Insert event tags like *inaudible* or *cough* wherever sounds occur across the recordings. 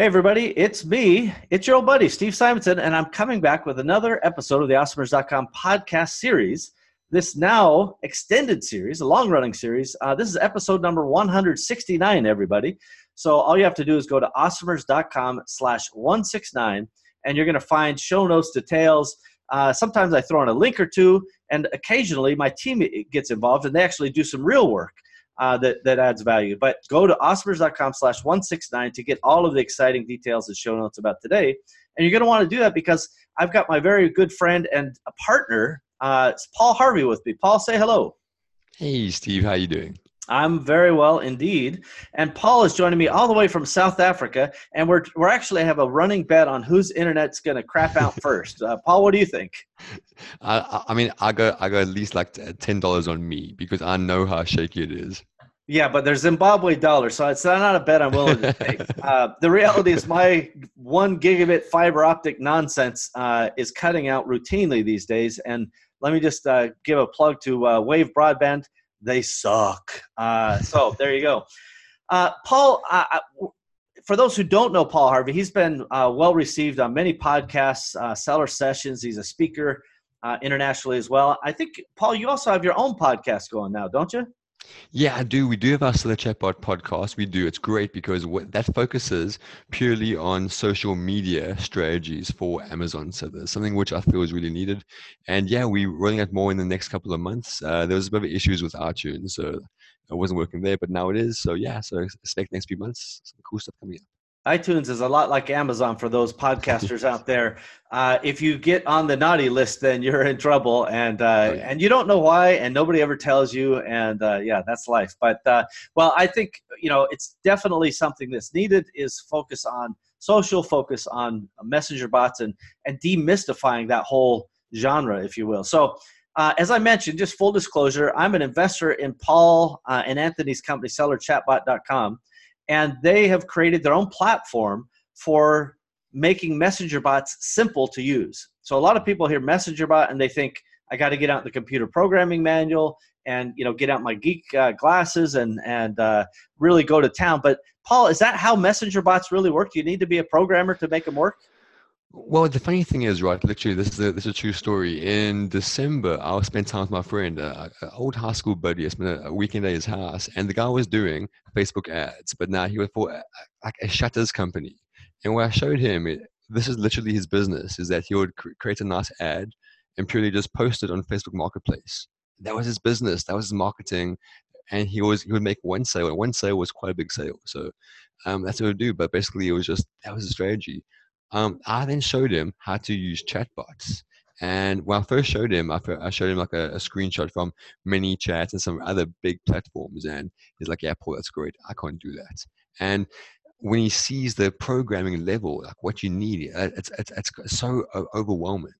Hey, everybody, it's me. It's your old buddy, Steve Simonson, and I'm coming back with another episode of the Awesomers.com podcast series. This now extended series, a long running series. Uh, this is episode number 169, everybody. So all you have to do is go to awesomers.com slash 169, and you're going to find show notes, details. Uh, sometimes I throw in a link or two, and occasionally my team gets involved, and they actually do some real work uh, that, that adds value. But go to awesomers.com slash 169 to get all of the exciting details and show notes about today. And you're going to want to do that because I've got my very good friend and a partner, uh, it's Paul Harvey with me. Paul, say hello. Hey, Steve. How you doing? I'm very well indeed. And Paul is joining me all the way from South Africa. And we're, we're actually have a running bet on whose internet's going to crap out *laughs* first. Uh, Paul, what do you think? I, I mean, I go, I go at least like $10 on me because I know how shaky it is. Yeah, but there's Zimbabwe dollars, so it's not a bet I'm willing to take. *laughs* uh, the reality is, my one gigabit fiber optic nonsense uh, is cutting out routinely these days. And let me just uh, give a plug to uh, Wave Broadband. They suck. Uh, so there you go. Uh, Paul, for those who don't know Paul Harvey, he's been well received on many podcasts, seller sessions. He's a speaker internationally as well. I think, Paul, you also have your own podcast going now, don't you? Yeah, I do. We do have our Seller Chatbot podcast. We do. It's great because that focuses purely on social media strategies for Amazon sellers, something which I feel is really needed. And yeah, we're rolling out more in the next couple of months. Uh, there was a bit of issues with iTunes, so it wasn't working there, but now it is. So yeah, so expect next few months some cool stuff coming up iTunes is a lot like Amazon for those podcasters out there. Uh, if you get on the naughty list, then you're in trouble, and uh, oh, yeah. and you don't know why, and nobody ever tells you, and uh, yeah, that's life. But uh, well, I think you know it's definitely something that's needed is focus on social, focus on messenger bots, and and demystifying that whole genre, if you will. So. Uh, as I mentioned, just full disclosure, I'm an investor in Paul uh, and Anthony's company, SellerChatbot.com and they have created their own platform for making messenger bots simple to use. So a lot of people hear messenger bot and they think i got to get out the computer programming manual and you know get out my geek uh, glasses and and uh, really go to town. But paul is that how messenger bots really work? Do you need to be a programmer to make them work well, the funny thing is, right? Literally, this is a, this is a true story. In December, I spent time with my friend, an old high school buddy. I spent a weekend at his house, and the guy was doing Facebook ads, but now he was for a, like a shutters company. And when I showed him, it, this is literally his business: is that he would cr- create a nice ad and purely just post it on Facebook Marketplace. That was his business. That was his marketing, and he was he would make one sale, and one sale was quite a big sale. So um, that's what he would do. But basically, it was just that was a strategy. Um, I then showed him how to use chatbots. And when I first showed him, I, showed him like a, a screenshot from ManyChat's and some other big platforms. And he's like, yeah, Paul, that's great. I can't do that. And when he sees the programming level, like what you need, it's, it's, it's so overwhelming.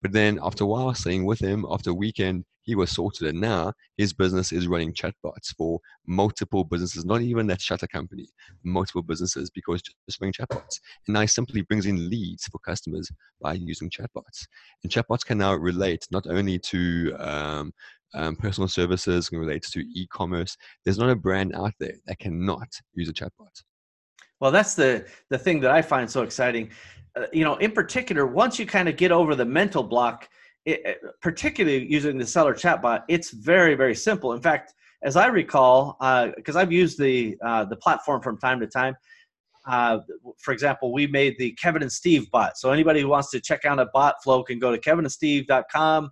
But then after a while, staying with him after a weekend, he was sorted. And now his business is running chatbots for multiple businesses, not even that shutter company, multiple businesses because just running chatbots. And now he simply brings in leads for customers by using chatbots. And chatbots can now relate not only to um, um, personal services, can relate to e-commerce. There's not a brand out there that cannot use a chatbot. Well, that's the the thing that I find so exciting. Uh, you know, in particular, once you kind of get over the mental block, it, particularly using the seller chatbot, it's very very simple. In fact, as I recall, because uh, I've used the uh, the platform from time to time. Uh, for example, we made the Kevin and Steve bot. So anybody who wants to check out a bot flow can go to kevinandsteve.com.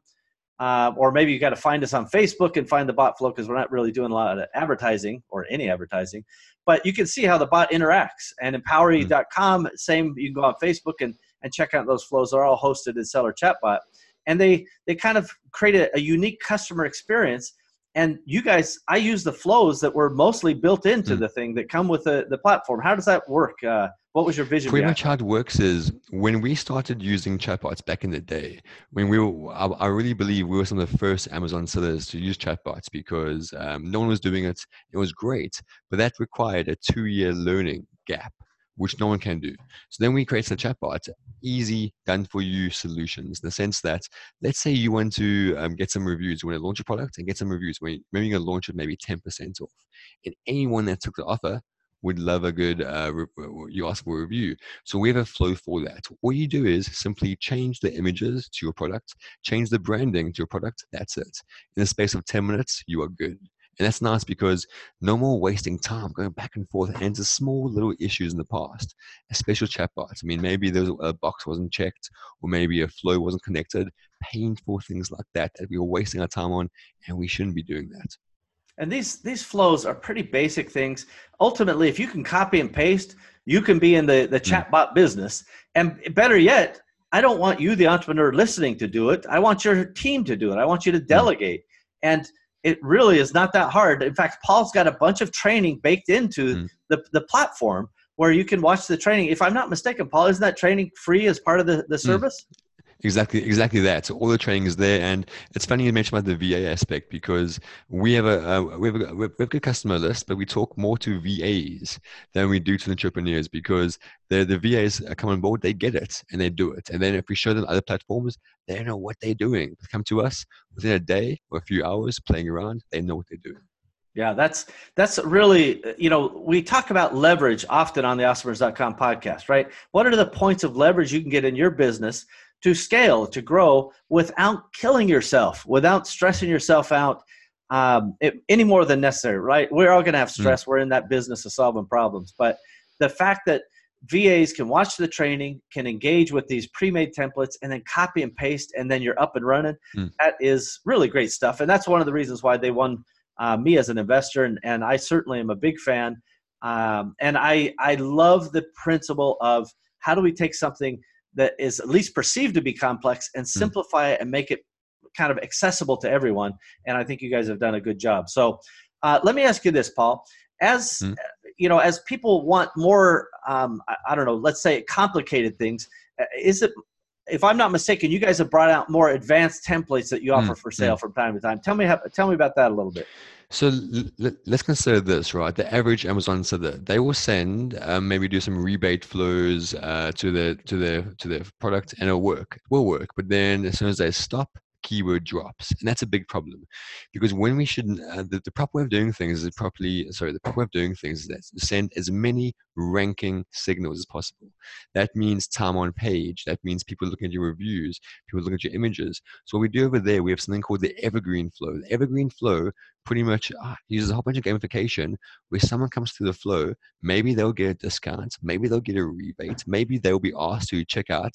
Uh, or maybe you got to find us on Facebook and find the bot flow because we're not really doing a lot of advertising or any advertising but you can see how the bot interacts. And empowery.com, same, you can go on Facebook and, and check out those flows. They're all hosted in Seller Chatbot. And they, they kind of create a, a unique customer experience. And you guys, I use the flows that were mostly built into mm. the thing that come with the, the platform. How does that work? Uh, what was your vision? Pretty much how it works is when we started using chatbots back in the day, when we were, I, I really believe we were some of the first Amazon sellers to use chatbots because um, no one was doing it. It was great, but that required a two-year learning gap, which no one can do. So then we create a chatbot, easy, done for you solutions. In the sense that, let's say you want to um, get some reviews, you want to launch a product and get some reviews. Maybe you're going to launch it maybe 10% off, and anyone that took the offer would love a good, uh, re- you ask for a review. So we have a flow for that. All you do is simply change the images to your product, change the branding to your product. That's it. In the space of 10 minutes, you are good. And that's nice because no more wasting time going back and forth and into small little issues in the past, especially chatbots. I mean, maybe there was a box wasn't checked or maybe a flow wasn't connected, painful things like that that we were wasting our time on, and we shouldn't be doing that. And these these flows are pretty basic things. Ultimately, if you can copy and paste, you can be in the the hmm. chatbot business. And better yet, I don't want you, the entrepreneur listening, to do it. I want your team to do it. I want you to hmm. delegate. And it really is not that hard. In fact, Paul's got a bunch of training baked into mm. the, the platform where you can watch the training. If I'm not mistaken, Paul, isn't that training free as part of the, the hmm. service? Exactly, exactly that. So all the training is there, and it's funny you mentioned about the VA aspect because we have a, a we have a, we have a customer list, but we talk more to VAs than we do to entrepreneurs because the the VAs come on board, they get it and they do it, and then if we show them other platforms, they know what they're doing. They come to us within a day or a few hours playing around, they know what they're doing. Yeah, that's that's really you know we talk about leverage often on the awesomers.com podcast, right? What are the points of leverage you can get in your business to scale, to grow without killing yourself, without stressing yourself out um, it, any more than necessary, right? We're all going to have hmm. stress. Mm. We're in that business of solving problems. But the fact that VAs can watch the training, can engage with these pre-made templates, and then copy and paste, and then you're up and running. Mm. That is really great stuff, and that's one of the reasons why they won uh, me as an investor, and, and I certainly am a big fan. Um, and I I love the principle of how do we take something that is at least perceived to be complex and hmm. simplify it and make it kind of accessible to everyone. And I think you guys have done a good job. So uh, let me ask you this, Paul. As mm. you know, as people want more, um, I, I, don't know, let's say complicated things, uh, is it? If I'm not mistaken, you guys have brought out more advanced templates that you offer mm. for sale from time to time. Tell me, how, tell me about that a little bit. So l- let's consider this, right? The average Amazon seller, they will send um, maybe do some rebate flows uh, to their to their to their product, and it'll work. It will work, but then as soon as they stop, keyword drops and that's a big problem because when we should uh, the, the, proper way of doing things is properly sorry the proper way of doing things is that send as many ranking signals as possible. That means time on page that means people looking at your reviews people looking at your images. So what we do over there we have something called the evergreen flow. The evergreen flow pretty much ah, uses a whole bunch of gamification. Where someone comes through the flow maybe they'll get a discount maybe they'll get a rebate maybe they'll be asked to check out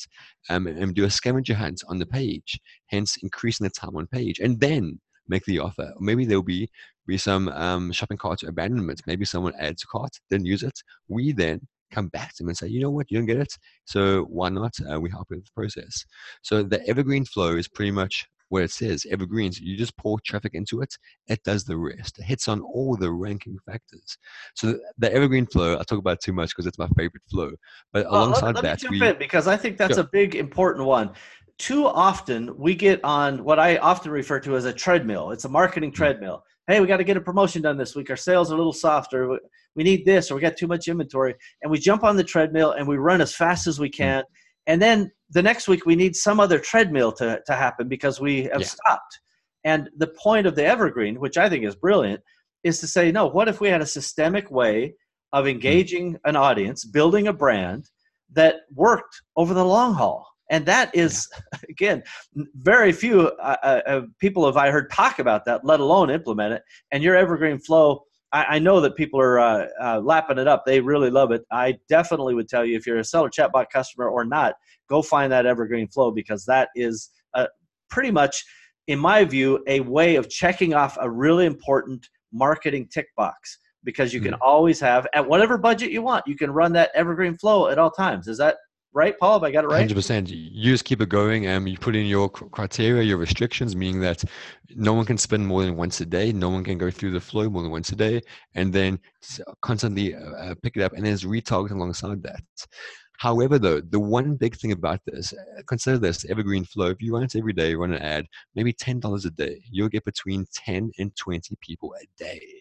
um, and do a scavenger hunt on the page hence increasing the time on page and then make the offer. Maybe there'll be be some um, shopping cart abandonment. Maybe someone adds a cart didn't use it. We then come back to them and say, you know what, you don't get it, so why not? Uh, we help with the process. So the evergreen flow is pretty much where it says evergreens, you just pour traffic into it, it does the rest. It hits on all the ranking factors. So the evergreen flow, I talk about too much because it's my favorite flow. But well, alongside let, let that, we, in because I think that's sure. a big important one. Too often we get on what I often refer to as a treadmill. It's a marketing mm-hmm. treadmill. Hey, we got to get a promotion done this week. Our sales are a little softer. We need this, or we got too much inventory. And we jump on the treadmill and we run as fast as we mm. can. Mm-hmm and then the next week we need some other treadmill to, to happen because we have yeah. stopped and the point of the evergreen which i think is brilliant is to say no what if we had a systemic way of hmm. engaging an audience building a brand that worked over the long haul and that is yeah. *laughs* again very few uh, uh, uh, people have i heard talk about that let alone implement it and your evergreen flow I, I know that people are uh, uh, lapping it up. They really love it. I definitely would tell you if you're a seller chatbot customer or not, go find that evergreen flow because that is uh, pretty much, in my view, a way of checking off a really important marketing tick box because you can mm-hmm. always have at whatever budget you want you can run that evergreen flow at all times is that right, Paul? Have I got it right? 100%. You just keep it going and you put in your criteria, your restrictions, meaning that no one can spend more than once a day. No one can go through the flow more than once a day. And then constantly uh, uh, pick it up and then it's alongside that. However, though, the one big thing about this, uh, consider this evergreen flow. If you run it every day, run an ad, maybe $10 a day, you'll get between 10 and 20 people a day.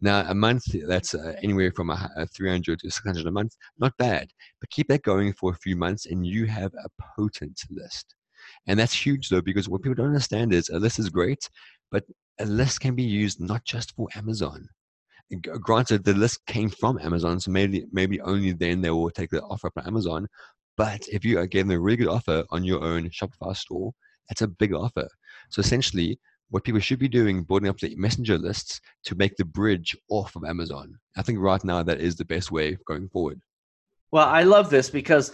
Now, a month, that's uh, anywhere from a, a 300 to 600 a month. Not bad. But keep that going for a few months and you have a potent list. And that's huge though, because what people don't understand is a list is great, but a list can be used not just for Amazon. granted, the list came from Amazon, so maybe maybe only then they will take the offer from Amazon. But if you are getting a really good offer on your own Shopify store, that's a big offer. So essentially, what people should be doing, building up the messenger lists to make the bridge off of Amazon. I think right now that is the best way going forward. Well, I love this because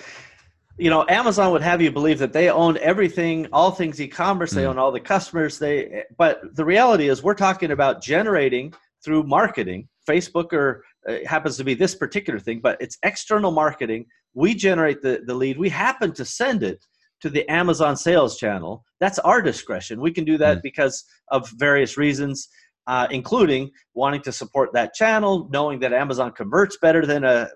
you know amazon would have you believe that they own everything all things e-commerce they mm. own all the customers they but the reality is we're talking about generating through marketing facebook or uh, happens to be this particular thing but it's external marketing we generate the, the lead we happen to send it to the amazon sales channel that's our discretion. We can do that mm. because of various reasons uh, including wanting to support that channel knowing that amazon converts better than a,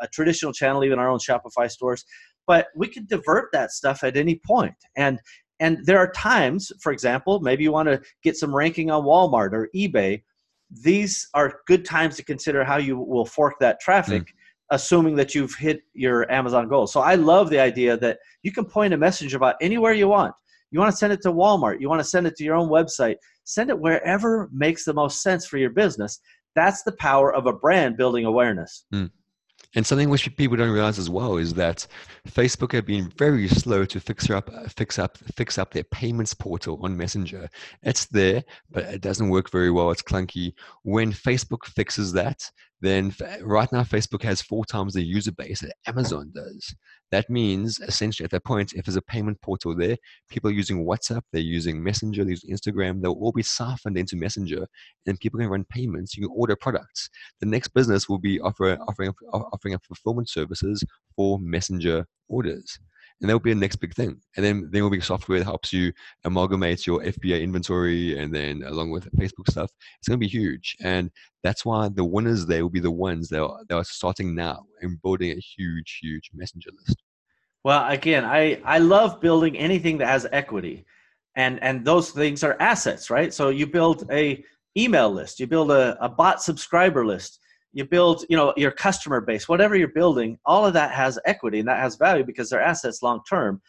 a traditional channel even our own shopify stores. But we can divert that stuff at any point. And and there are times for example maybe you want to get some ranking on walmart or ebay. These are good times to consider how you will fork that traffic. Mm. Assuming that you've hit your amazon goal. So i love the idea that you can point a message about anywhere you want. You want to send it to walmart you want to send it to your own website send it wherever makes the most sense for your business. That's the power of a brand building awareness. Mm. And something which people don't realize as well is that Facebook have been very slow to fix up, fix up, fix up their payments portal on Messenger. It's there, but it doesn't work very well. It's clunky. When Facebook fixes that, then right now Facebook has four times the user base that Amazon does. That means essentially at that point, if there's a payment portal there, people are using WhatsApp, they're using Messenger, they're using Instagram, they'll all be softened into Messenger, and people can run payments. You can order products. The next business will be offer, offering offering up fulfillment services for Messenger orders and that'll be the next big thing. And then there will be software that helps you amalgamate your FBA inventory, and then along with Facebook stuff, it's going to be huge. And that's why the winners there will be the ones that are, that are starting now and building a huge, huge messenger list. Well, again, I I love building anything that has equity, and and those things are assets, right? So you build a email list, you build a, a bot subscriber list you build you know your customer base whatever you're building all of that has equity and that has value because they're assets long term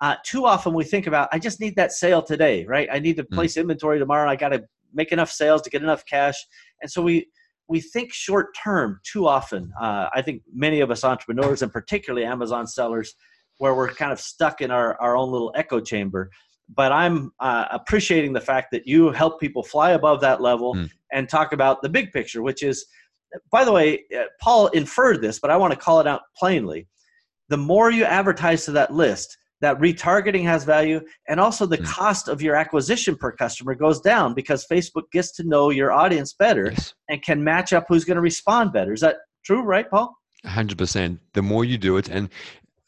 uh, too often we think about i just need that sale today right i need to hmm. place mm. inventory tomorrow i got to make enough sales to get enough cash and so we we think short term too often uh, i think many of us entrepreneurs and particularly amazon sellers where we're kind of stuck in our, our own little echo chamber but i'm uh, appreciating the fact that you help people fly above that level mm. and talk about the big picture which is by the way, uh, Paul inferred this, but I want to call it out plainly. The more you advertise to that list, that retargeting has value, and also the mm. cost of your acquisition per customer goes down because Facebook gets to know your audience better yes. and can match up who's going to respond better. Is that true, right, Paul? 100%. The more you do it, and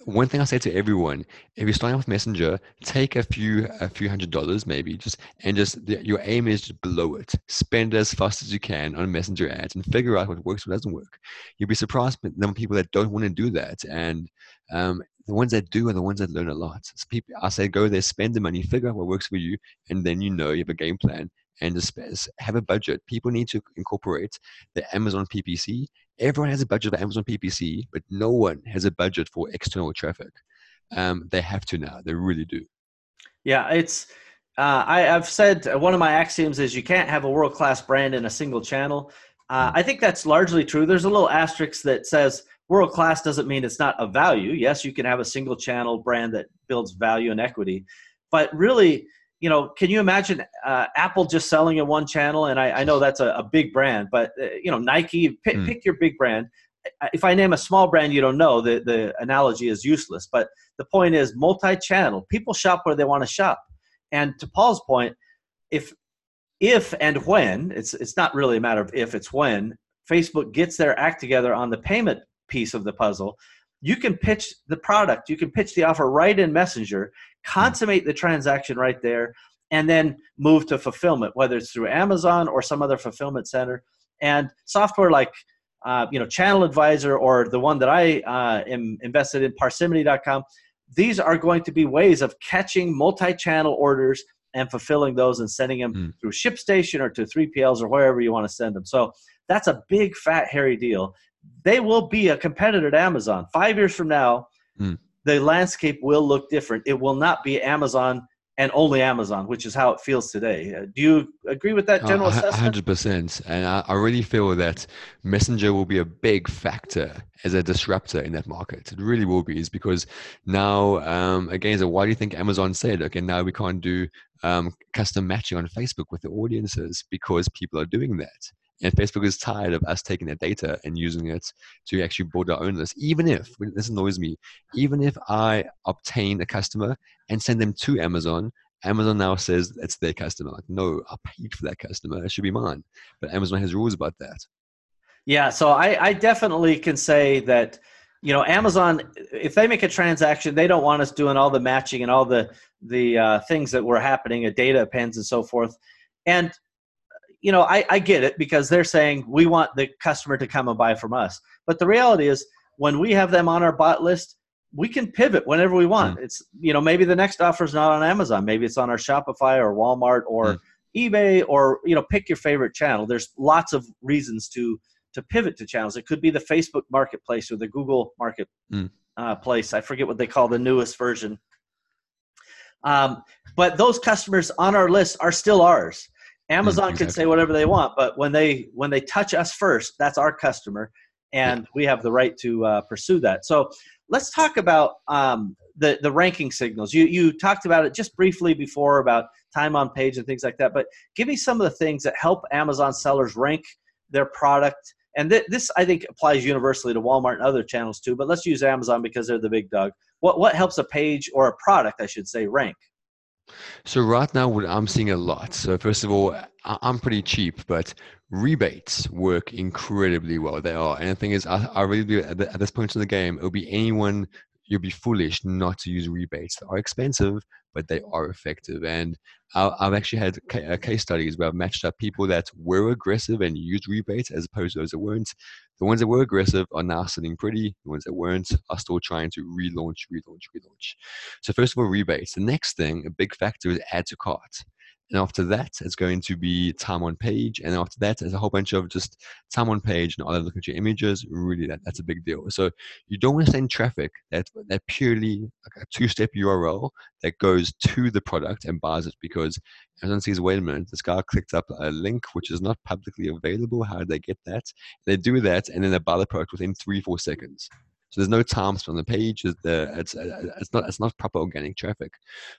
one thing I say to everyone: if you're starting with Messenger, take a few a few hundred dollars maybe, just and just the, your aim is just below it. Spend as fast as you can on Messenger ads and figure out what works, what doesn't work. You'll be surprised the number of people that don't want to do that, and um, the ones that do are the ones that learn a lot. So people, I say, go there, spend the money, figure out what works for you, and then you know you have a game plan and the just have a budget. People need to incorporate the Amazon PPC everyone has a budget for Amazon PPC, but no one has a budget for external traffic. Um, they have to now. They really do. Yeah, it's. Uh, I, have said uh, one of my axioms is you can't have a world class brand in a single channel. Uh, hmm. I think that's largely true. There's a little asterisk that says world class doesn't mean it's not a value. Yes, you can have a single channel brand that builds value and equity, but really, you know, can you imagine uh, Apple just selling in one channel? And I, I know that's a, a, big brand, but uh, you know, Nike, pick, mm. pick, your big brand. If I name a small brand you don't know, the, the analogy is useless. But the point is multi-channel. People shop where they want to shop. And to Paul's point, if if and when it's it's not really a matter of if it's when Facebook gets their act together on the payment piece of the puzzle, you can pitch the product, you can pitch the offer right in Messenger, consummate the transaction right there, and then move to fulfillment, whether it's through Amazon or some other fulfillment center. And software like uh, you know Channel Advisor or the one that I uh, am invested in, Parsimony.com, these are going to be ways of catching multi-channel orders and fulfilling those and sending them mm. through ShipStation or to 3PLs or wherever you want to send them. So that's a big, fat, hairy deal they will be a competitor to Amazon. Five years from now, mm. the landscape will look different. It will not be Amazon and only Amazon, which is how it feels today. Uh, do you agree with that general uh, assessment? Hundred percent, and I, I, really feel that Messenger will be a big factor as a disruptor in that market. It really will be, is because now, um, again, so why do you think Amazon said, okay, now we can't do um, custom matching on Facebook with the audiences because people are doing that. And Facebook is tired of us taking their data and using it to actually build our own list. Even if, this annoys me, even if I obtain a customer and send them to Amazon, Amazon now says it's their customer. Like, no, I paid for that customer. It should be mine. But Amazon has rules about that. Yeah, so I, I definitely can say that, you know, Amazon, if they make a transaction, they don't want us doing all the matching and all the the uh, things that were happening, a data appends and so forth. And you know, I, I get it because they're saying we want the customer to come and buy from us. But the reality is, when we have them on our bot list, we can pivot whenever we want. Mm. It's you know maybe the next offer is not on Amazon, maybe it's on our Shopify or Walmart or mm. eBay or you know pick your favorite channel. There's lots of reasons to to pivot to channels. It could be the Facebook Marketplace or the Google Market mm. uh, place. I forget what they call the newest version. Um, but those customers on our list are still ours. Amazon exactly. can say whatever they want, but when they when they touch us first, that's our customer, and yeah. we have the right to uh, pursue that. So let's talk about um, the the ranking signals. You you talked about it just briefly before about time on page and things like that, but give me some of the things that help Amazon sellers rank their product. And th- this I think applies universally to Walmart and other channels too. But let's use Amazon because they're the big dog. What what helps a page or a product, I should say, rank? So right now, I'm seeing a lot. So first of all, I'm pretty cheap, but rebates work incredibly well. They are, and the thing is, I, I really do at, this point in the game, it'll be anyone. You'll be foolish not to use rebates. They are expensive, but they are effective. And I've actually had uh, case studies where I've matched up people that were aggressive and used rebates as opposed to those that weren't. The ones that were aggressive are now sitting pretty. The ones that weren't are still trying to relaunch, relaunch, relaunch. So first of all, rebates. The next thing, a big factor is add to cart. And after that, it's going to be time on page. And after that, there's a whole bunch of just time on page and other look at your images. Really, that, that's a big deal. So you don't want to send traffic that, that purely like a two step URL that goes to the product and buys it because Amazon sees, wait a minute, this guy clicked up a link which is not publicly available. How did they get that? They do that and then they buy the product within three, four seconds. So there's no time spent on the page. It's, uh, it's, uh, it's, not, it's not proper organic traffic.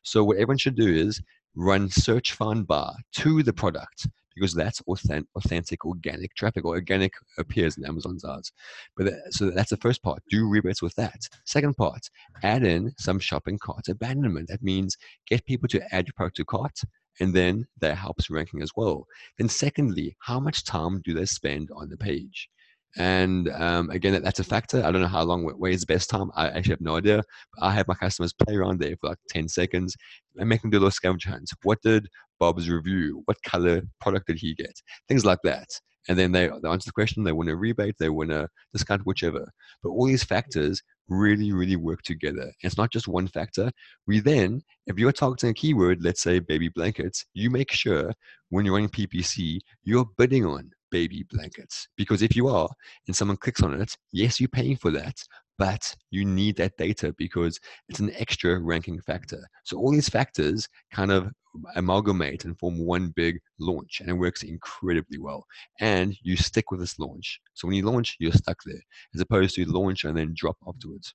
So what everyone should do is run search find buy to the product because that's authentic, authentic organic traffic or organic appears in Amazon's ads. But that, so that's the first part. Do rebates with that. Second part, add in some shopping cart abandonment. That means get people to add your product to cart and then that helps ranking as well. Then secondly, how much time do they spend on the page? And um, again, that's a factor. I don't know how long, where is the best time? I actually have no idea. But I have my customers play around there for like 10 seconds and make them do a little scavenger hunt. What did Bob's review? What color product did he get? Things like that. And then they, they answer the question, they win a rebate, they win a discount, whichever. But all these factors really, really work together. And it's not just one factor. We then, if you're targeting a keyword, let's say baby blankets, you make sure when you're running PPC, you're bidding on baby blankets. Because if you are and someone clicks on it, yes, you're paying for that, but you need that data because it's an extra ranking factor. So all these factors kind of amalgamate and form one big launch and it works incredibly well. And you stick with this launch. So when you launch, you're stuck there as opposed to launch and then drop afterwards.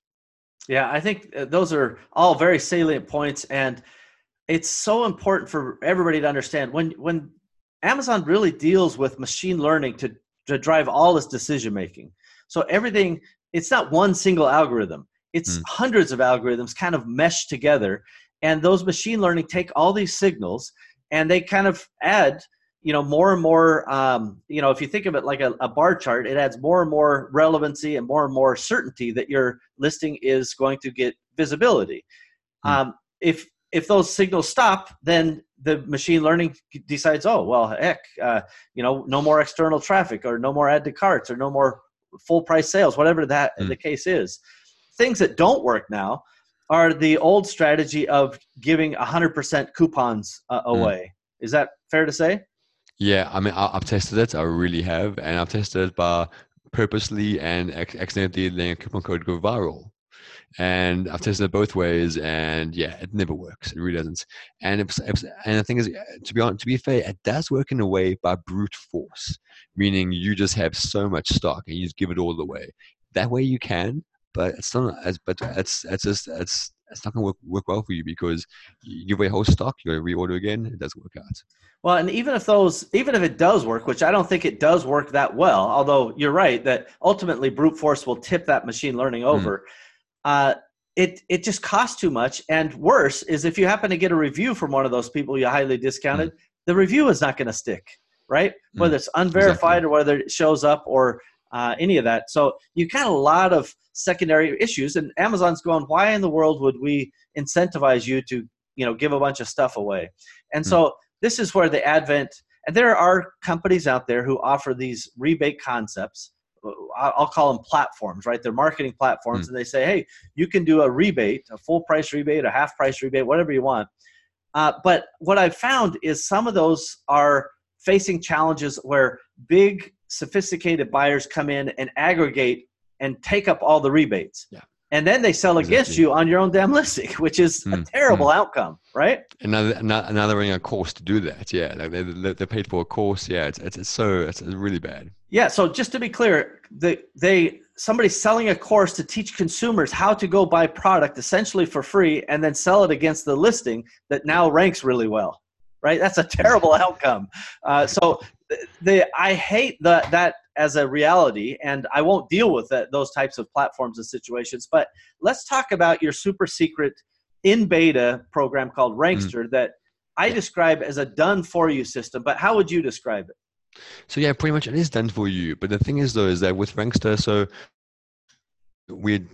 Yeah, I think uh, those are all very salient points and it's so important for everybody to understand when when Amazon really deals with machine learning to, to drive all this decision making. So everything, it's not one single algorithm. It's mm. hundreds of algorithms kind of meshed together. And those machine learning take all these signals and they kind of add, you know, more and more, um, you know, if you think of it like a, a bar chart, it adds more and more relevancy and more and more certainty that your listing is going to get visibility. Mm. Um, if if those signals stop, then the machine learning decides, oh well, heck, uh, you know, no more external traffic, or no more add to carts, or no more full price sales, whatever that mm. the case is. Things that don't work now are the old strategy of giving 100% coupons uh, hmm. away. Mm. Is that fair to say? Yeah, I mean, I've tested it. I really have, and I've tested it by purposely and accidentally letting a coupon code go viral and I've tested it both ways, and yeah, it never works. It really doesn't. And it's, it's, and the thing is, to be honest, to be fair, it does work in a way by brute force, meaning you just have so much stock and you just give it all away. That way you can, but it's not as but it's it's just it's it's not going to work, work well for you because you give away whole stock, you reorder again. It doesn't work out. Well, and even if those, even if it does work, which I don't think it does work that well, although you're right that ultimately brute force will tip that machine learning hmm. over. Mm. Uh, it it just costs too much. And worse is if you happen to get a review from one of those people you highly discounted, mm. the review is not going to stick, right? Mm. Whether it's unverified exactly. or whether it shows up or uh, any of that. So you've got a lot of secondary issues, and Amazon's going, why in the world would we incentivize you to you know give a bunch of stuff away? And mm. so this is where the advent and there are companies out there who offer these rebate concepts I'll call them platforms, right? They're marketing platforms, mm. and they say, hey, you can do a rebate, a full price rebate, a half price rebate, whatever you want. Uh, but what I've found is some of those are facing challenges where big, sophisticated buyers come in and aggregate and take up all the rebates. Yeah and then they sell exactly. against you on your own damn listing, *laughs* which is mm, a terrible mm. outcome, right? Another another running a course to do that, yeah. Like they they paid for a course, yeah. It's it's, it's so it's, really bad. Yeah. So just to be clear, the they somebody's selling a course to teach consumers how to go buy product essentially for free and then sell it against the listing that now ranks really well, right? That's a terrible *laughs* outcome. Uh, so the I hate the that as a reality, and I won't deal with that, those types of platforms and situations. But let's talk about your super secret in beta program called mm-hmm. Rankster mm. that I describe as a done for you system. But how would you describe it? So yeah, pretty much it is done for you. But the thing is though, is that with Rankster, so we're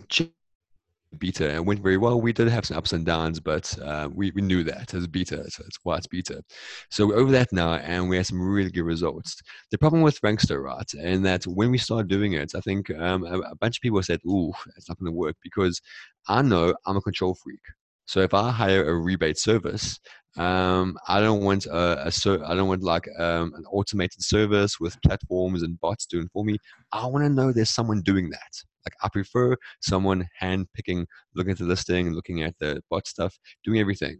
beta and went very well. We did have some ups and downs, but uh, we, we knew that as beta, so that's why it's beta. So we're over that now, and we had some really good results. The problem with Rankster, right, and that when we started doing it, I think um, a, a bunch of people said, "Ooh, it's not going to work," because I know I'm a control freak. So if I hire a rebate service, um, I don't want a, a I don't want like um, an automated service with platforms and bots doing for me. I want to know there's someone doing that. Like I prefer someone hand picking, looking at the listing, looking at the bot stuff, doing everything.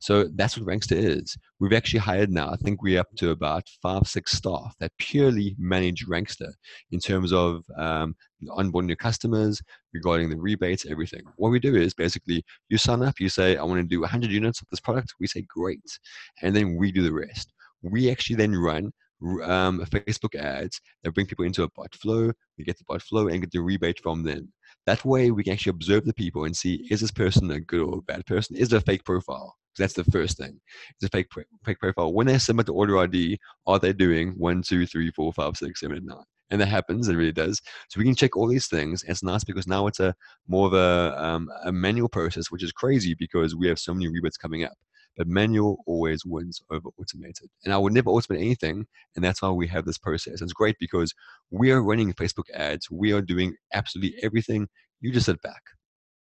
So that's what Rankster is. We've actually hired now, I think we're up to about five, six staff that purely manage Rankster in terms of um, onboarding new customers, regarding the rebates, everything. What we do is basically you sign up, you say, I want to do 100 units of this product. We say, great. And then we do the rest. We actually then run um, Facebook ads that bring people into a bot flow. We get the bot flow and get the rebate from them. That way, we can actually observe the people and see is this person a good or a bad person? Is it a fake profile? That's the first thing. It's a fake fake profile. When they submit the order ID, are they doing one, two, three, four, five, six, seven, nine? And that happens. It really does. So we can check all these things. And it's nice because now it's a more of a um, a manual process, which is crazy because we have so many rebates coming up. But manual always wins over automated. And I would never automate anything. And that's why we have this process. It's great because we are running Facebook ads. We are doing absolutely everything. You just sit back.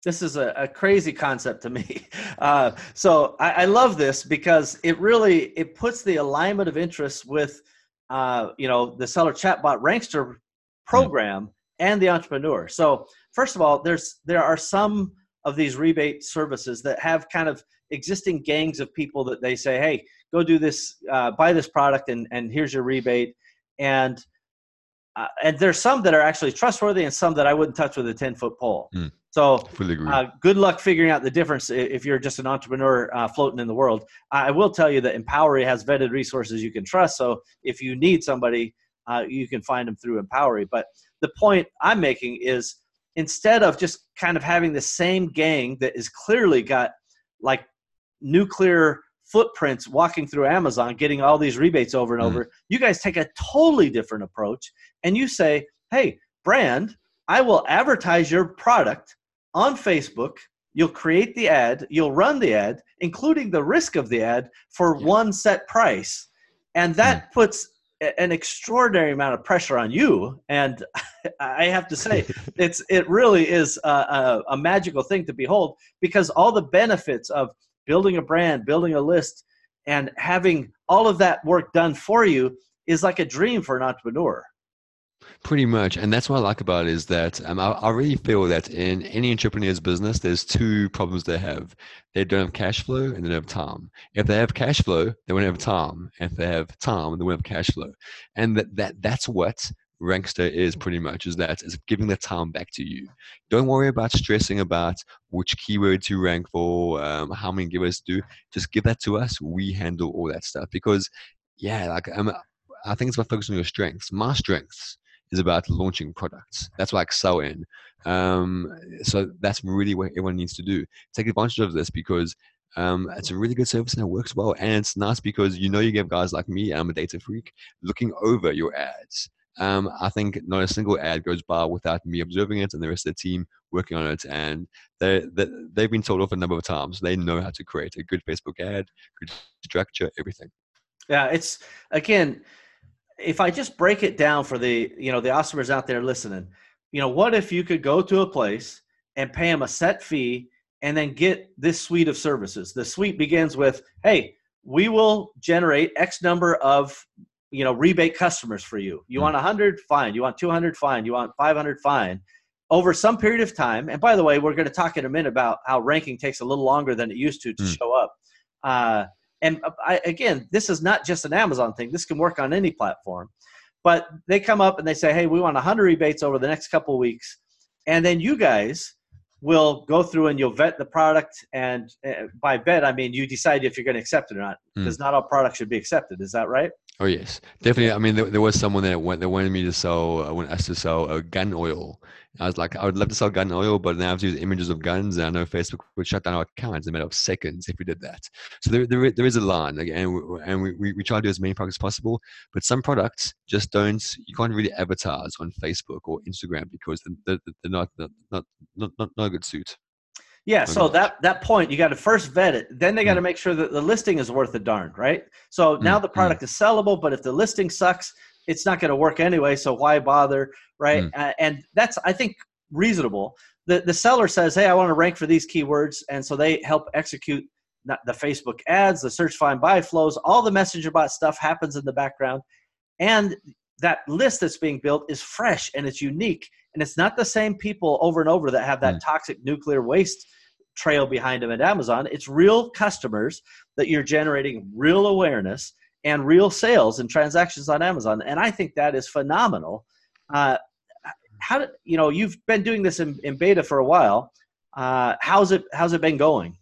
This is a, a crazy concept to me. *laughs* Uh, so I, I, love this because it really it puts the alignment of interests with uh, you know the seller chatbot Rankster program mm. and the entrepreneur. So first of all, there's there are some of these rebate services that have kind of existing gangs of people that they say, hey, go do this, uh, buy this product, and and here's your rebate. And uh, and there's some that are actually trustworthy, and some that I wouldn't touch with a ten foot pole. Mm, so, uh, good luck figuring out the difference if you're just an entrepreneur uh, floating in the world. I will tell you that Empowery has vetted resources you can trust. So, if you need somebody, uh, you can find them through Empowery. But the point I'm making is instead of just kind of having the same gang that is clearly got like nuclear footprints walking through Amazon, getting all these rebates over and mm. over, you guys take a totally different approach and you say, hey, brand, I will advertise your product on Facebook. You'll create the ad, you'll run the ad, including the risk of the ad for yeah. one set price. And that mm. puts an extraordinary amount of pressure on you and *laughs* i have to say *laughs* it's it really is a, a, a, magical thing to behold because all the benefits of building a brand building a list and having all of that work done for you is like a dream for an entrepreneur Pretty much, and that's what I like about it is that um, I, I, really feel that in any entrepreneur's business, there's two problems they have. They don't have cash flow and they don't have time. If they have cash flow, they won't have time. If they have time, they won't have cash flow. And that, that that's what Rankster is pretty much is that is giving the time back to you. Don't worry about stressing about which keyword to rank for, um, how many giveaways to do. Just give that to us. We handle all that stuff because, yeah, like um, I think it's about focusing on your strengths. My strengths is about launching products. That's like excel in. Um, so that's really what everyone needs to do. Take advantage of this because um, it's a really good service and it works well. And it's nice because you know you get guys like me, I'm a data freak, looking over your ads. Um, I think not a single ad goes by without me observing it and the rest of the team working on it. And they, they, they've been told off a number of times. They know how to create a good Facebook ad, good structure, everything. Yeah, it's again, if I just break it down for the you know the customers out there listening, you know, what if you could go to a place and pay them a set fee and then get this suite of services? The suite begins with, "Hey, we will generate X number of you know rebate customers for you. You mm-hmm. want 100, fine. You want 200, fine. You want 500, fine." Over some period of time, and by the way, we're going to talk in a minute about how ranking takes a little longer than it used to to mm. show up. Uh, and uh, I, again, this is not just an Amazon thing. This can work on any platform. But they come up and they say, "Hey, we want 100 rebates over the next couple of weeks," and then you guys will go through and you'll vet the product. And uh, by vet, I mean you decide if you're going to accept it or not, because mm. not all products should be accepted. Is that right? Oh yes, definitely. I mean, there, there was someone that went, that wanted me to sell, I wanted us to sell a gun oil. I was like, I would love to sell gun oil, but now I have to use images of guns, and I know Facebook would shut down our accounts in a matter of seconds if we did that. So there, there, there is a line, like, and, we, and we, we, we try to do as many products as possible. But some products just don't. You can't really advertise on Facebook or Instagram because they're, they're not, not, not, not, not a good suit. Yeah, so that that point you got to first vet it. Then they got to mm. make sure that the listing is worth a darn, right? So now mm. the product mm. is sellable, but if the listing sucks, it's not going to work anyway. So why bother, right? Uh, and that's I think reasonable. The the seller says, "Hey, I want to rank for these keywords," and so they help execute the Facebook ads, the search find buy flows, all the messenger bot stuff happens in the background, and that list that's being built is fresh and it's unique and it's not the same people over and over that have that mm. toxic nuclear waste trail behind them at Amazon. It's real customers that you're generating real awareness and real sales and transactions on Amazon. And I think that is phenomenal. Uh, how did you know you've been doing this in, in beta for a while? Uh, how's it how's it been going?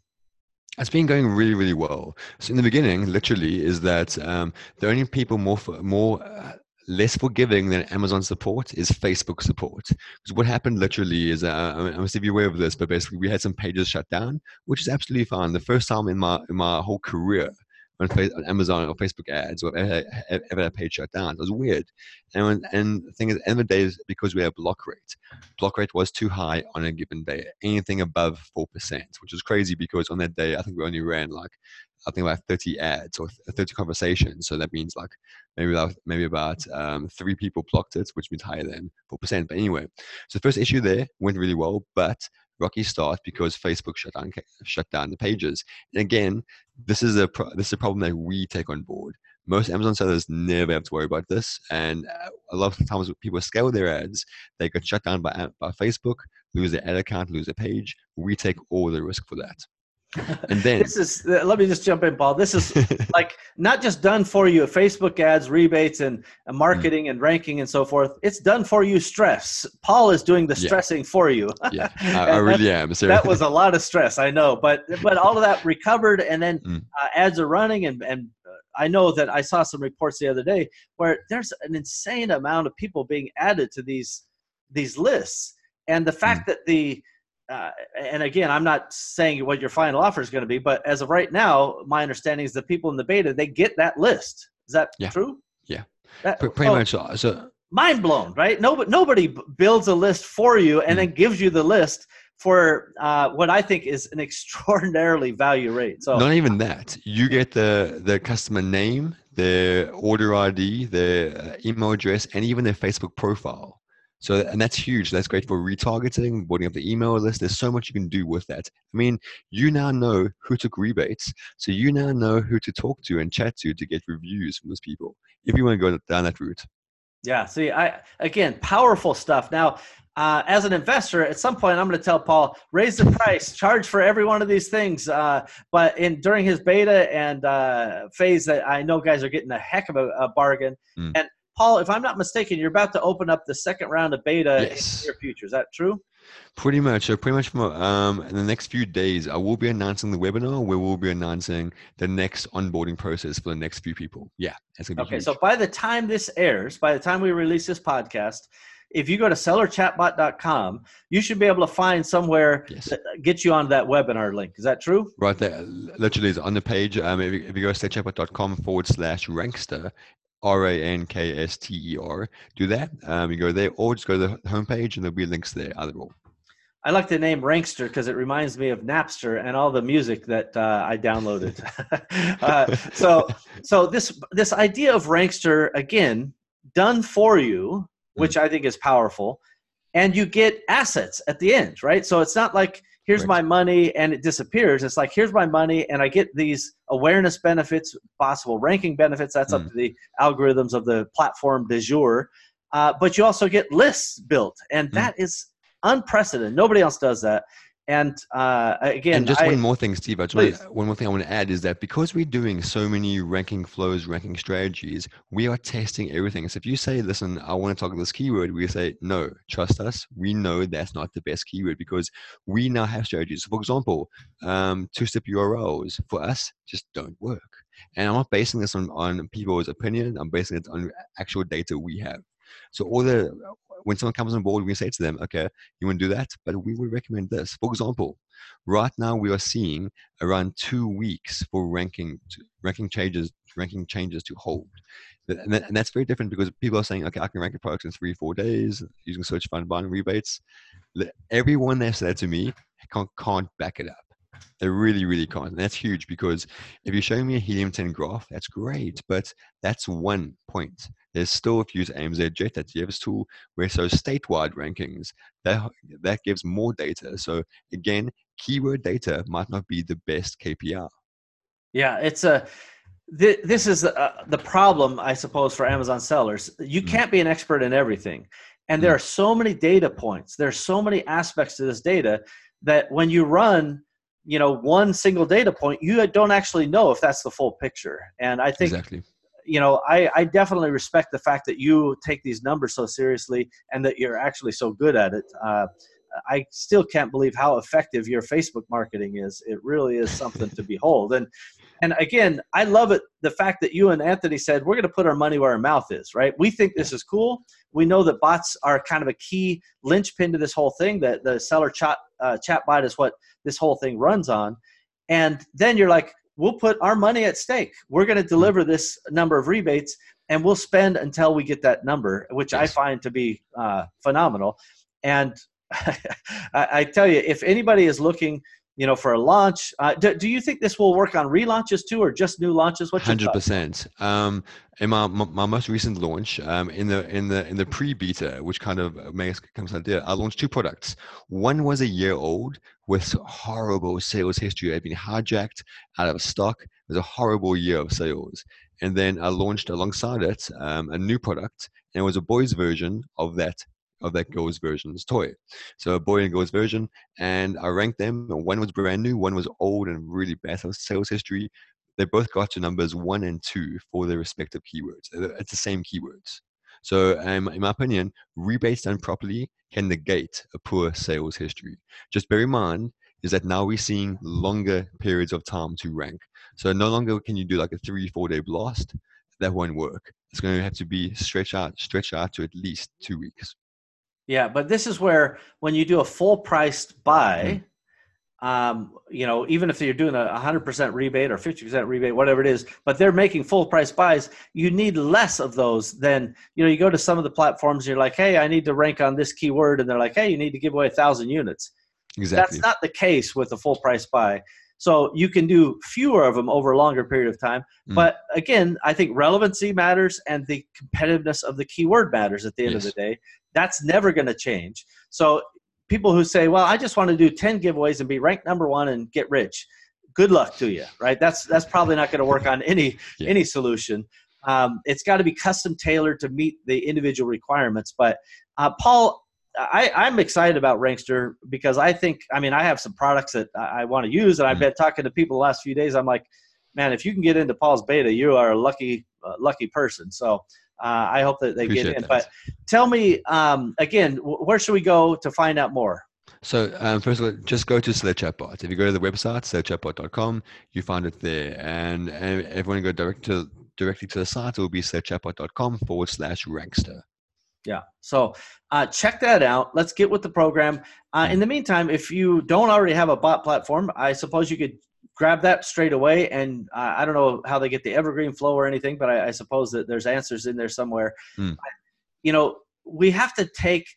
It's been going really, really well. So in the beginning, literally, is that um, the only people more more uh, less forgiving than Amazon support is Facebook support. Because what happened literally is, uh, I must be aware of this, but basically we had some pages shut down, which is absolutely fine. The first time in my in my whole career on, on Amazon or Facebook ads or ever, a page shut down, it was weird. And when, and the thing is, at the end of the day, is because we have block rate. Block rate was too high on a given day, anything above four percent, which is crazy because on that day I think we only ran like I think about 30 ads or 30 conversations. So that means like maybe about, maybe about um, three people blocked it, which means higher than 4%. But anyway, so first issue there went really well, but rocky start because Facebook shut down shut down the pages. And again, this is a this is a problem that we take on board. Most Amazon sellers never have to worry about this, and uh, a lot of times people scale their ads, they get shut down by by Facebook, lose their ad account, lose a page. We take all the risk for that and then this is uh, let me just jump in paul this is *laughs* like not just done for you facebook ads rebates and, and marketing mm. and ranking and so forth it's done for you stress paul is doing the stressing yeah. for you yeah *laughs* i, I really am that was a lot of stress i know but but all of that recovered and then mm. uh, ads are running and and uh, I know that I saw some reports the other day where there's an insane amount of people being added to these these lists, and the fact mm. that the uh, and again, I'm not saying what your final offer is going to be, but as of right now, my understanding is the people in the beta they get that list. Is that yeah. true? Yeah, that, pretty oh, much. So, so mind blown, right? Nobody nobody builds a list for you and mm. then gives you the list for uh, what I think is an *laughs* extraordinarily value rate. So not even that. You get the the customer name, their order ID, their uh, email address, and even their Facebook profile. So, and that's huge. That's great for retargeting, building up the email list. There's so much you can do with that. I mean, you now know who took rebates. So you now know who to talk to and chat to to get reviews from those people if you want to go down that route. Yeah. See, I again, powerful stuff. Now, uh, as an investor, at some point, I'm going to tell Paul raise the price, charge for every one of these things. Uh, but in during his beta and uh, phase, that I know guys are getting a heck of a, a bargain. Mm. And Paul, if I'm not mistaken, you're about to open up the second round of beta yes. in your future. Is that true? Pretty much. So pretty much um, in the next few days, I will be announcing the webinar where we'll be announcing the next onboarding process for the next few people. Yeah, that's gonna be okay. Huge. So by the time this airs, by the time we release this podcast, if you go to sellerchatbot.com, you should be able to find somewhere yes. that gets you onto that webinar link. Is that true? Right there, literally is on the page. Um, if, you, if you go to sellerchatbot.com forward slash rankster, R A N K S T E R, do that. Um, you go there, or just go to the homepage and there'll be links there. Either or. I like the name Rankster because it reminds me of Napster and all the music that uh, I downloaded. *laughs* uh, so, so this this idea of Rankster again done for you which I think is powerful. And you get assets at the end, right? So it's not like here's right. my money and it disappears. It's like here's my money and I get these awareness benefits, possible ranking benefits. That's mm. up to the algorithms of the platform de jour. Uh, but you also get lists built, and mm. that is unprecedented. Nobody else does that. And uh, again, and just I, one more thing, Steve. I just one more thing I want to add is that because we're doing so many ranking flows, ranking strategies, we are testing everything. So if you say, "Listen, I want to talk this keyword," we say, "No, trust us. We know that's not the best keyword because we now have strategies." For example, um, two-step URLs for us just don't work. And I'm not basing this on, on people's opinion. I'm basing it on actual data we have. So all the when someone comes on board, we say to them, okay, you want to do that, but we would recommend this. For example, right now we are seeing around two weeks for ranking ranking changes ranking changes to hold. And, that, and, that's very different because people are saying, okay, I can rank a product in three, four days using search find buying rebates. Everyone that said to me can't, can't back it up. They really, really can't. And that's huge because if you're showing me a helium 10 graph, that's great, but that's one point. There's still, if you use ANZ Jet, that Jeeves tool, where so statewide rankings, that, that gives more data. So again, keyword data might not be the best KPI. Yeah, it's a, this is uh, the problem, I suppose, for Amazon sellers. You mm. can't be an expert in everything. And there mm. are so many data points, there's so many aspects to this data that when you run you know one single data point you don't actually know if that's the full picture. And i think exactly. you know I, I definitely respect the fact that you take these numbers so seriously and that you're actually so good at it. Uh, i still can't believe how effective your facebook marketing is. It really is something to *laughs* behold. And and again i love it the fact that you and anthony said we're going to put our money where our mouth is right? We think this is cool. We know that bots are kind of a key linchpin to this whole thing that the seller chat uh, chat bot is what this whole thing runs on. And then you're like we'll put our money at stake. We're going to deliver this number of rebates and we'll spend until we get that number which yes. i find to be uh, phenomenal. And *laughs* I, I tell you if anybody is looking you know, for a launch. Uh, do, do, you think this will work on relaunches too, or just new launches? What's hundred percent. Um, in my, my, my most recent launch, um, in the in the in the pre beta, which kind of makes comes idea, I launched two products. One was a year old with horrible sales history. Had been hijacked out of stock. It was a horrible year of sales. And then I launched alongside it um, a new product, and it was a boys version of that of that girl's version's toy. So a boy and girl's version, and I ranked them. One was brand new, one was old and really bad sales history. They both got to numbers one and two for their respective keywords. It's the same keywords. So, um, in my opinion, rebates done properly can negate a poor sales history. Just bear in mind is that now we're seeing longer periods of time to rank. So no longer can you do like a three, four day blast. That won't work. It's going to have to be stretched out, stretched out to at least two weeks. Yeah, but this is where when you do a full priced buy, mm-hmm. um, you know, even if you're doing a 100% rebate or 50% rebate, whatever it is, but they're making full price buys, you need less of those than, you know, you go to some of the platforms, you're like, hey, I need to rank on this keyword. And they're like, hey, you need to give away a thousand units. Exactly. That's not the case with a full price buy. So you can do fewer of them over a longer period of time. Mm. But again, I think relevancy matters and the competitiveness of the keyword matters at the end yes. of the day. That's never going to change. So people who say, "Well, I just want to do 10 giveaways and be ranked number 1 and get rich." Good luck to you, right? That's that's probably not going to work on *laughs* any yeah. any solution. Um, it's got to be custom tailored to meet the individual requirements. But uh, Paul, I, I'm excited about Rankster because I think, I mean, I have some products that I, I want to use, and I've mm. been talking to people the last few days. I'm like, man, if you can get into Paul's beta, you are a lucky, uh, lucky person. So uh, I hope that they Appreciate get in. That. But tell me um, again, where should we go to find out more? So um, first of all, just go to Seller Chatbot. If you go to the website, sellerchatbot.com, you find it there. And, and if you want to go direct to, directly to the site, it will be sellerchatbot.com forward slash Rankster. Yeah. So uh, check that out. Let's get with the program. Uh, in the meantime, if you don't already have a bot platform, I suppose you could grab that straight away. And uh, I don't know how they get the evergreen flow or anything, but I, I suppose that there's answers in there somewhere. Mm. You know, we have to take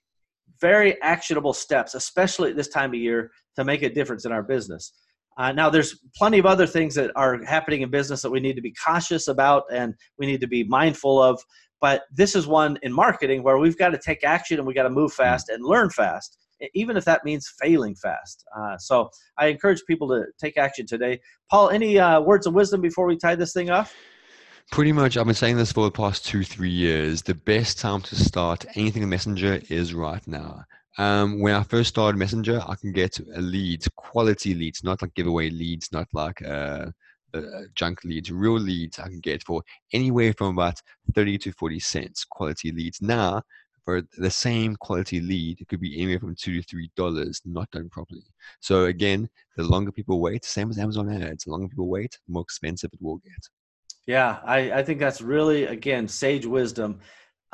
very actionable steps, especially at this time of year, to make a difference in our business. Uh, now, there's plenty of other things that are happening in business that we need to be cautious about and we need to be mindful of. But this is one in marketing where we've got to take action and we got to move fast and learn fast, even if that means failing fast. Uh, so I encourage people to take action today. Paul, any uh, words of wisdom before we tie this thing off? Pretty much, I've been saying this for the past two, three years. The best time to start anything in Messenger is right now. Um, when I first started Messenger, I can get leads, quality leads, not like giveaway leads, not like uh, uh, junk leads, real leads I can get for anywhere from about 30 to 40 cents quality leads. Now, for the same quality lead, it could be anywhere from two to three dollars not done properly. So again, the longer people wait, same as Amazon ads, the longer people wait, the more expensive it will get. Yeah, I, I think that's really again sage wisdom.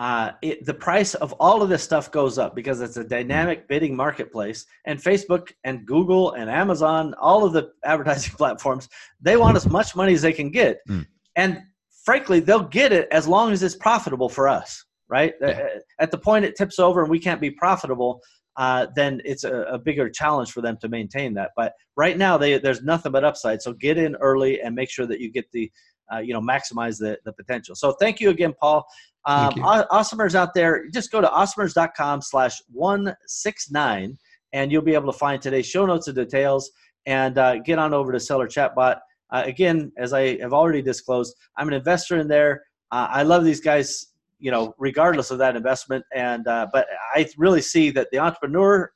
Uh, it, the price of all of this stuff goes up because it's a dynamic bidding marketplace, and Facebook and Google and Amazon, all of the *laughs* advertising platforms, they want as much money as they can get, mm. and frankly, they'll get it as long as it's profitable for us. Right yeah. Uh, at the point it tips over and we can't be profitable, uh, then it's a, a, bigger challenge for them to maintain that. But right now, they, there's nothing but upside. So get in early and make sure that you get the uh, you know maximize the, the potential so thank you again paul um, awesomers out there just go to awesomers.com slash 169 and you'll be able to find today's show notes and details and uh, get on over to seller chatbot. Uh, again as i have already disclosed i'm an investor in there. Uh, i love these guys you know regardless of that investment and uh, but i really see that the entrepreneur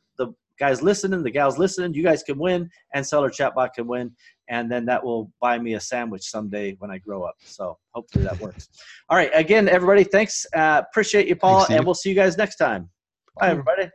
guys listening the gals listening you guys can win and seller chatbot can win and then that will buy me a sandwich someday when I grow up. So hopefully that works. All right, again, everybody, thanks. Uh, appreciate you, Paul, thanks, and we'll see you guys next time. Bye, everybody.